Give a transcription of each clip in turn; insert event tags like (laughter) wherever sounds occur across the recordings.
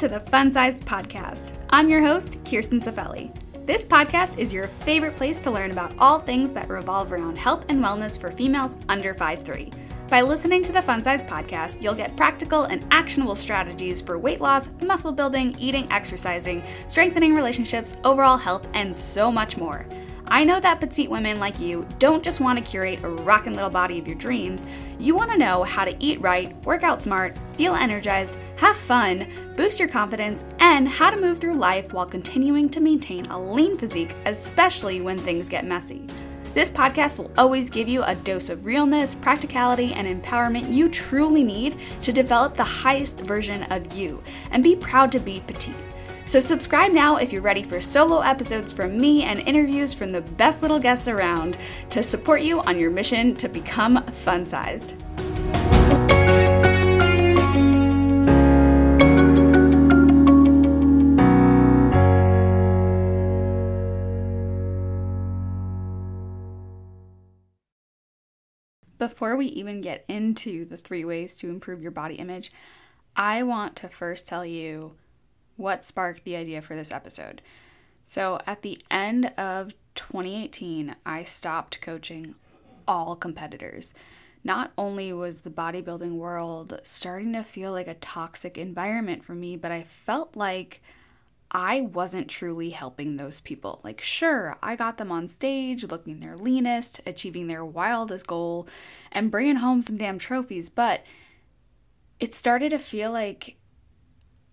to the Fun Sized Podcast. I'm your host, Kirsten Safelli. This podcast is your favorite place to learn about all things that revolve around health and wellness for females under 5'3. By listening to the Fun Size podcast, you'll get practical and actionable strategies for weight loss, muscle building, eating, exercising, strengthening relationships, overall health, and so much more. I know that petite women like you don't just want to curate a rockin' little body of your dreams, you want to know how to eat right, work out smart, feel energized, have fun, boost your confidence, and how to move through life while continuing to maintain a lean physique, especially when things get messy. This podcast will always give you a dose of realness, practicality, and empowerment you truly need to develop the highest version of you and be proud to be petite. So, subscribe now if you're ready for solo episodes from me and interviews from the best little guests around to support you on your mission to become fun sized. Before we even get into the three ways to improve your body image, I want to first tell you what sparked the idea for this episode. So, at the end of 2018, I stopped coaching all competitors. Not only was the bodybuilding world starting to feel like a toxic environment for me, but I felt like I wasn't truly helping those people. Like, sure, I got them on stage looking their leanest, achieving their wildest goal, and bringing home some damn trophies, but it started to feel like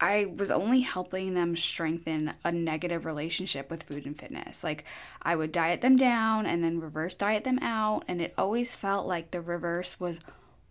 I was only helping them strengthen a negative relationship with food and fitness. Like, I would diet them down and then reverse diet them out, and it always felt like the reverse was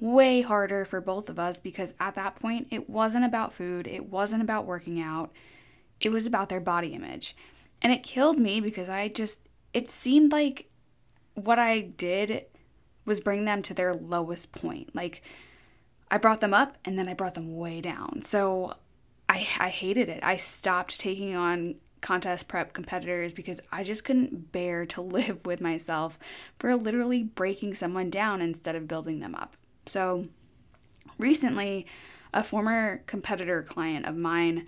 way harder for both of us because at that point, it wasn't about food, it wasn't about working out it was about their body image. And it killed me because I just, it seemed like what I did was bring them to their lowest point. Like, I brought them up and then I brought them way down. So I, I hated it. I stopped taking on contest prep competitors because I just couldn't bear to (laughs) live with myself for literally breaking someone down instead of building them up. So recently, a former competitor client of mine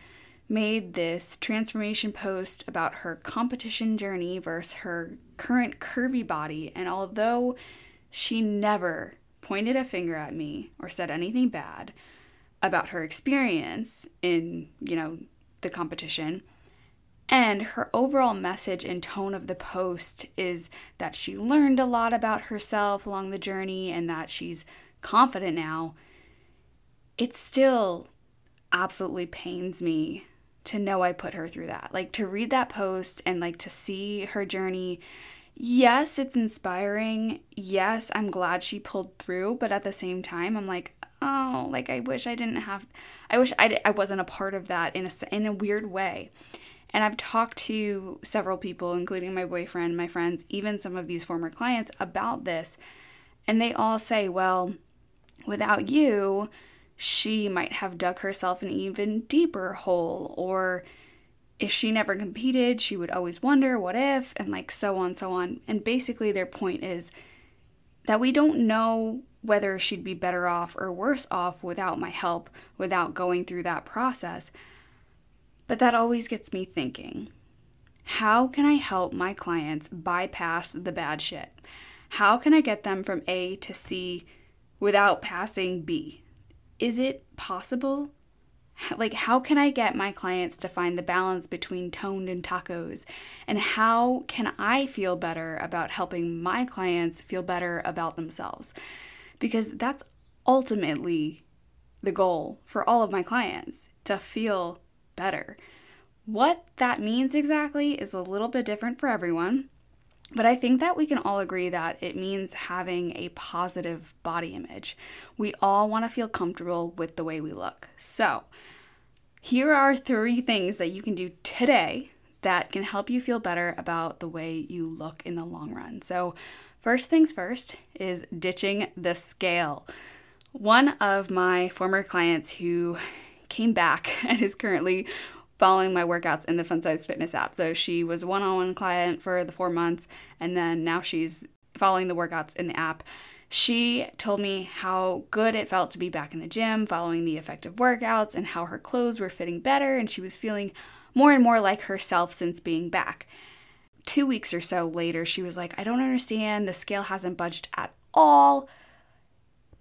made this transformation post about her competition journey versus her current curvy body. And although she never pointed a finger at me or said anything bad about her experience in, you know, the competition, and her overall message and tone of the post is that she learned a lot about herself along the journey and that she's confident now. It still absolutely pains me to know I put her through that. Like to read that post and like to see her journey. Yes, it's inspiring. Yes, I'm glad she pulled through, but at the same time, I'm like, oh, like I wish I didn't have I wish I I wasn't a part of that in a in a weird way. And I've talked to several people, including my boyfriend, my friends, even some of these former clients about this, and they all say, well, without you, she might have dug herself an even deeper hole, or if she never competed, she would always wonder what if, and like so on, so on. And basically, their point is that we don't know whether she'd be better off or worse off without my help, without going through that process. But that always gets me thinking how can I help my clients bypass the bad shit? How can I get them from A to C without passing B? Is it possible? Like, how can I get my clients to find the balance between toned and tacos? And how can I feel better about helping my clients feel better about themselves? Because that's ultimately the goal for all of my clients to feel better. What that means exactly is a little bit different for everyone. But I think that we can all agree that it means having a positive body image. We all want to feel comfortable with the way we look. So, here are three things that you can do today that can help you feel better about the way you look in the long run. So, first things first is ditching the scale. One of my former clients who came back (laughs) and is currently following my workouts in the Fun Size Fitness app. So she was one on one client for the four months, and then now she's following the workouts in the app. She told me how good it felt to be back in the gym following the effective workouts and how her clothes were fitting better and she was feeling more and more like herself since being back. Two weeks or so later, she was like, I don't understand. The scale hasn't budged at all,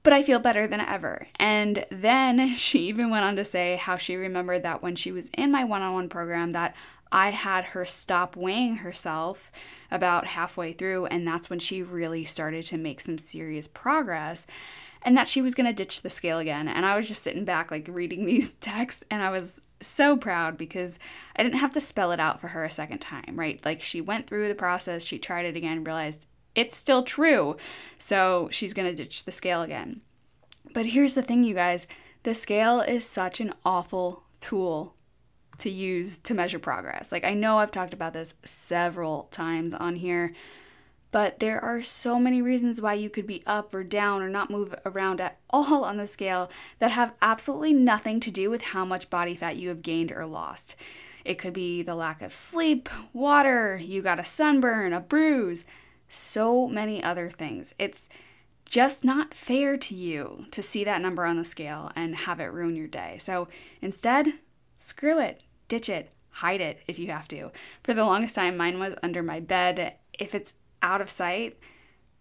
but I feel better than ever. And then (laughs) she even went on to say how she remembered that when she was in my one on one program, that I had her stop weighing herself about halfway through, and that's when she really started to make some serious progress. And that she was gonna ditch the scale again. And I was just sitting back, like reading (laughs) these texts, and I was so proud because I didn't have to spell it out for her a second time, right? Like she went through the process, she tried it again, realized it's still true. So she's gonna ditch the scale again. But here's the thing, you guys the scale is such an awful tool to use to measure progress. Like, I know I've talked about this several times on here, but there are so many reasons why you could be up or down or not move around at (laughs) all on the scale that have absolutely nothing to do with how much body fat you have gained or lost. It could be the lack of sleep, water, you got a sunburn, a bruise, so many other things. It's just not fair to you to see that number on the scale and have it ruin your day. So instead, screw it ditch it, hide it if you have to. For the longest time, mine was under my bed. If it's out of sight,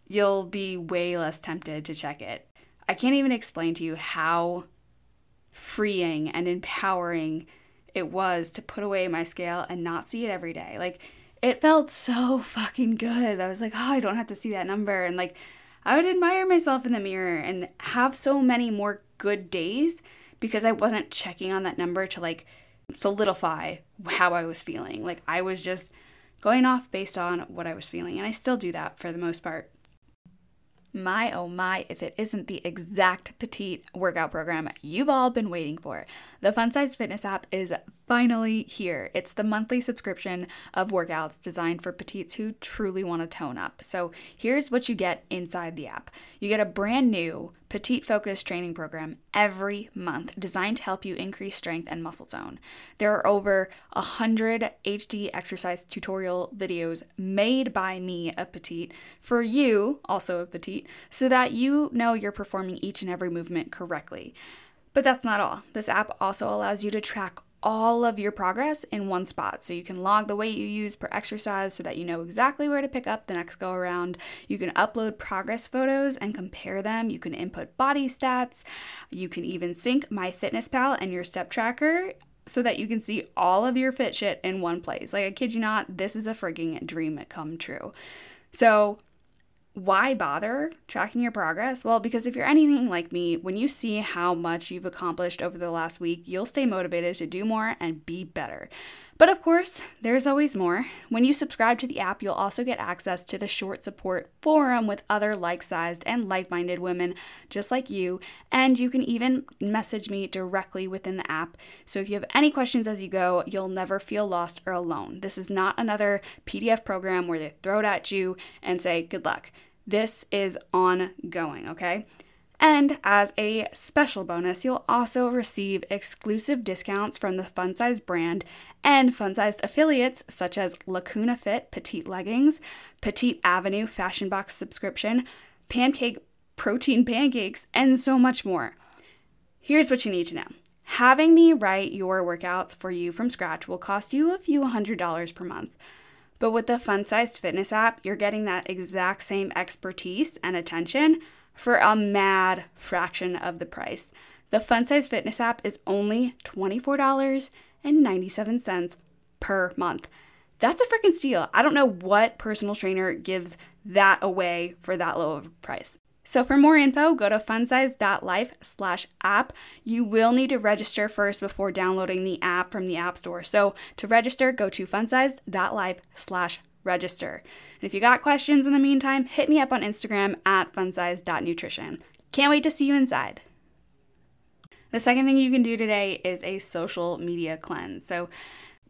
you'll be way less tempted to check it. I can't even explain to you how freeing and empowering it was to put away my scale and not see it every day. Like, it felt so fucking good. I was like, oh, I don't have to see that number. And like, I would admire myself in the mirror and have so many more good days because I wasn't checking on that number to like solidify how I was feeling. Like I was just going off based on what I was feeling. And I still do that for the most part. My oh my, if it isn't the exact petite workout program you've all been waiting for. The Fun Size Fitness app is finally here. It's the monthly subscription of workouts designed for petites who truly want to tone up. So here's what you get inside the app you get a brand new petite focused training program every month designed to help you increase strength and muscle tone. There are over 100 HD exercise tutorial videos made by me, a petite, for you, also a petite, so that you know you're performing each and every movement correctly. But that's not all. This app also allows you to track all of your progress in one spot. So you can log the weight you use per exercise so that you know exactly where to pick up the next go around. You can upload progress photos and compare them. You can input body stats. You can even sync MyFitnessPal and your step tracker so that you can see all of your fit shit in one place. Like I kid you not, this is a freaking dream come true. So why bother tracking your progress? Well, because if you're anything like me, when you see how much you've accomplished over the last week, you'll stay motivated to do more and be better. But of course, there's always more. When you subscribe to the app, you'll also get access to the short support forum with other like sized and like minded women just like you. And you can even message me directly within the app. So if you have any questions as you go, you'll never feel lost or alone. This is not another PDF program where they throw it at you and say, good luck. This is ongoing, okay? And as a special bonus, you'll also receive exclusive discounts from the Fun Size brand and fun sized affiliates such as Lacuna Fit Petite Leggings, Petite Avenue Fashion Box subscription, Pancake Protein Pancakes, and so much more. Here's what you need to know. Having me write your workouts for you from scratch will cost you a few hundred dollars per month. But with the Fun Sized Fitness app, you're getting that exact same expertise and attention for a mad fraction of the price. The Fun Size Fitness app is only $24.97 per month. That's a freaking steal. I don't know what personal trainer gives that away for that low of a price. So for more info, go to funsized.life slash app. You will need to register first before downloading the app from the App Store. So to register, go to funsized.life slash register. And if you got questions in the meantime, hit me up on Instagram at funsized.nutrition. Can't wait to see you inside. The second thing you can do today is a social media cleanse. So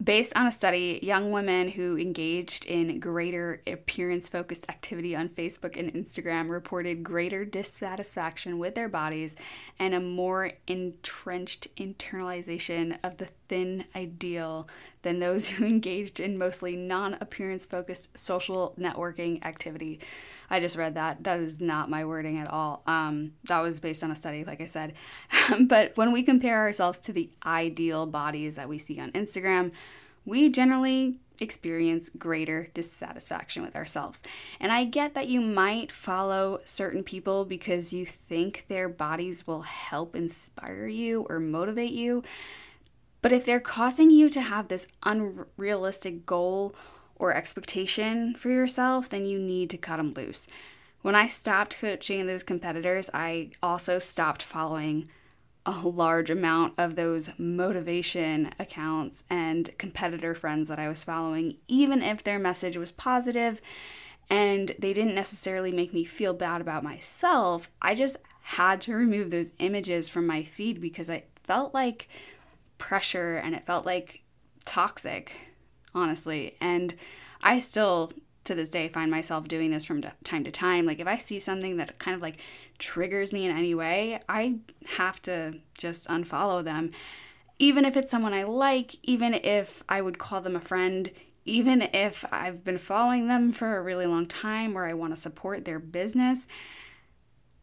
Based on a study, young women who engaged in greater appearance focused activity on Facebook and Instagram reported greater dissatisfaction with their bodies and a more entrenched internalization of the thin ideal than those (laughs) who engaged in mostly non appearance focused social networking activity. I just read that. That is not my wording at all. Um, that was based on a study, like I said. (laughs) but when we compare ourselves to the ideal bodies that we see on Instagram, we generally experience greater dissatisfaction with ourselves. And I get that you might follow certain people because you think their bodies will help inspire you or motivate you. But if they're causing you to have this unrealistic goal or expectation for yourself, then you need to cut them loose. When I stopped coaching those competitors, I also stopped following a large amount of those motivation accounts and competitor friends that I was following, even if their message was positive and they didn't necessarily make me feel bad about myself. I just had to remove those images from my feed because I felt like pressure and it felt like toxic, honestly. And I still to this day find myself doing this from time to time. Like if I see something that kind of like triggers me in any way, I have to just unfollow them. Even if it's someone I like, even if I would call them a friend, even if I've been following them for a really long time or I want to support their business,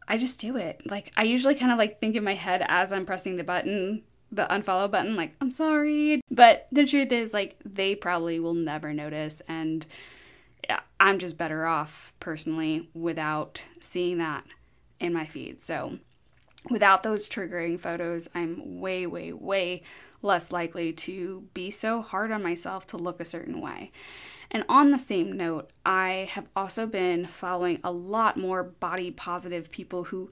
I just do it. Like I usually kind of like think in my head as I'm pressing the button, the unfollow button, like, I'm sorry. But the truth is, like, they probably will never notice. And I'm just better off personally without seeing that in my feed. So, without those triggering photos, I'm way, way, way less likely to be so hard on myself to look a certain way. And on the same note, I have also been following a lot more body positive people who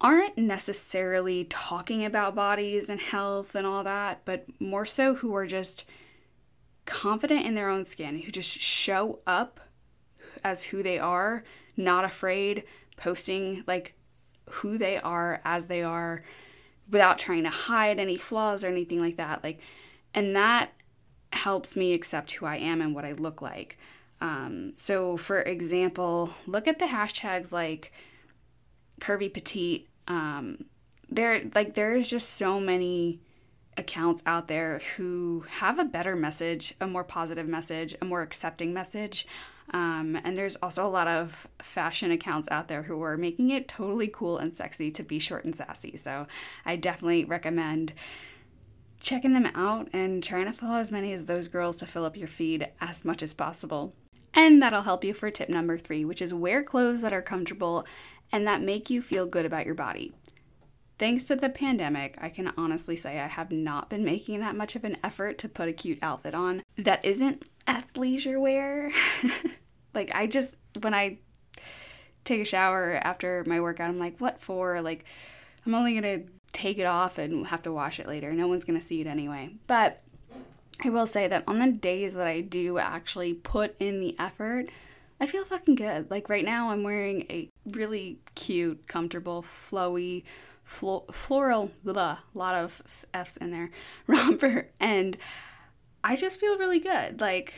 aren't necessarily talking about bodies and health and all that, but more so who are just confident in their own skin, who just show up as who they are, not afraid, posting like who they are as they are without trying to hide any flaws or anything like that. Like, and that helps me accept who I am and what I look like. Um, so, for example, look at the hashtags like curvy petite. Um, there, like, there is just so many accounts out there who have a better message, a more positive message, a more accepting message. Um, and there's also a lot of fashion accounts out there who are making it totally cool and sexy to be short and sassy. So I definitely recommend checking them out and trying to follow as many as those girls to fill up your feed as much as possible. And that'll help you for tip number three, which is wear clothes that are comfortable and that make you feel good about your body. Thanks to the pandemic, I can honestly say I have not been making that much of an effort to put a cute outfit on that isn't athleisure wear. (laughs) like I just when I take a shower after my workout, I'm like, what for? Like I'm only gonna take it off and have to wash it later. No one's gonna see it anyway. But I will say that on the days that I do actually put in the effort, I feel fucking good. Like right now, I'm wearing a really cute, comfortable, flowy, flo- floral, a lot of F's in there, (laughs) romper, and I just feel really good. Like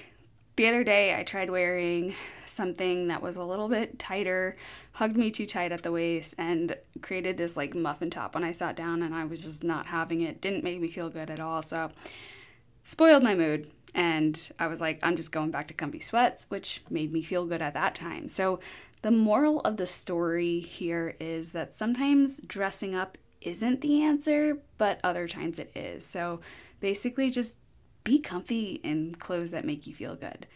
the other day, I tried wearing something that was a little bit tighter, hugged me too tight at the waist, and created this like muffin top when I sat down, and I was just not having it. Didn't make me feel good at all. So, spoiled my mood. And I was like, I'm just going back to comfy sweats, which made me feel good at that time. So, the moral of the story here is that sometimes dressing up isn't the answer, but other times it is. So, basically, just be comfy in clothes that make you feel good.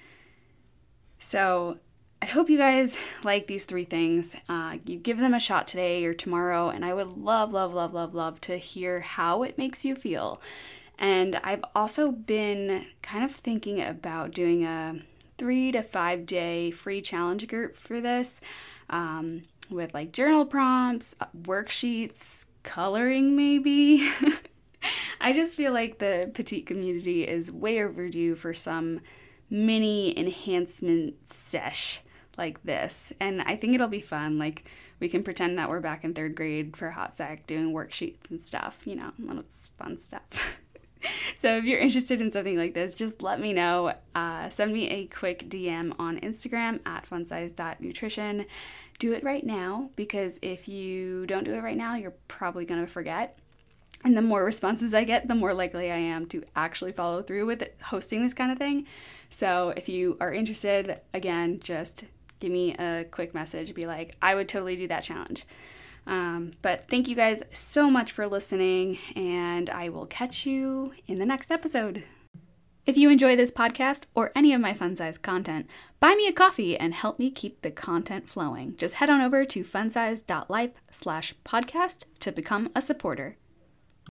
So, I hope you guys (laughs) like these three things. Uh, you give them a shot today or tomorrow, and I would love, love, love, love, love to hear how it makes you feel. And I've also been kind of thinking about doing a three to five day free challenge group for this um, with like journal prompts, uh, worksheets, coloring maybe. (laughs) I just feel like the petite community is way overdue for some mini enhancement sesh like this. And I think it'll be fun. Like, we can pretend that we're back in third grade for Hot Sec doing worksheets and stuff, you know, little fun stuff. (laughs) so if you're interested in something like this, just let me know. Uh, send me a quick DM on Instagram at funsized.nutrition. Do it right now because if you don't do it right now, you're probably going to forget. And the more responses I get, the more likely I am to actually follow through with it, hosting this kind of thing. So if you are interested, again, just give me a quick message. Be like, I would totally do that challenge. Um, but thank you guys so much for listening, and I will catch you in the next episode. If you enjoy this podcast or any of my fun size content, buy me a coffee and help me keep the content flowing. Just head on over to funsized.life slash podcast to become a supporter.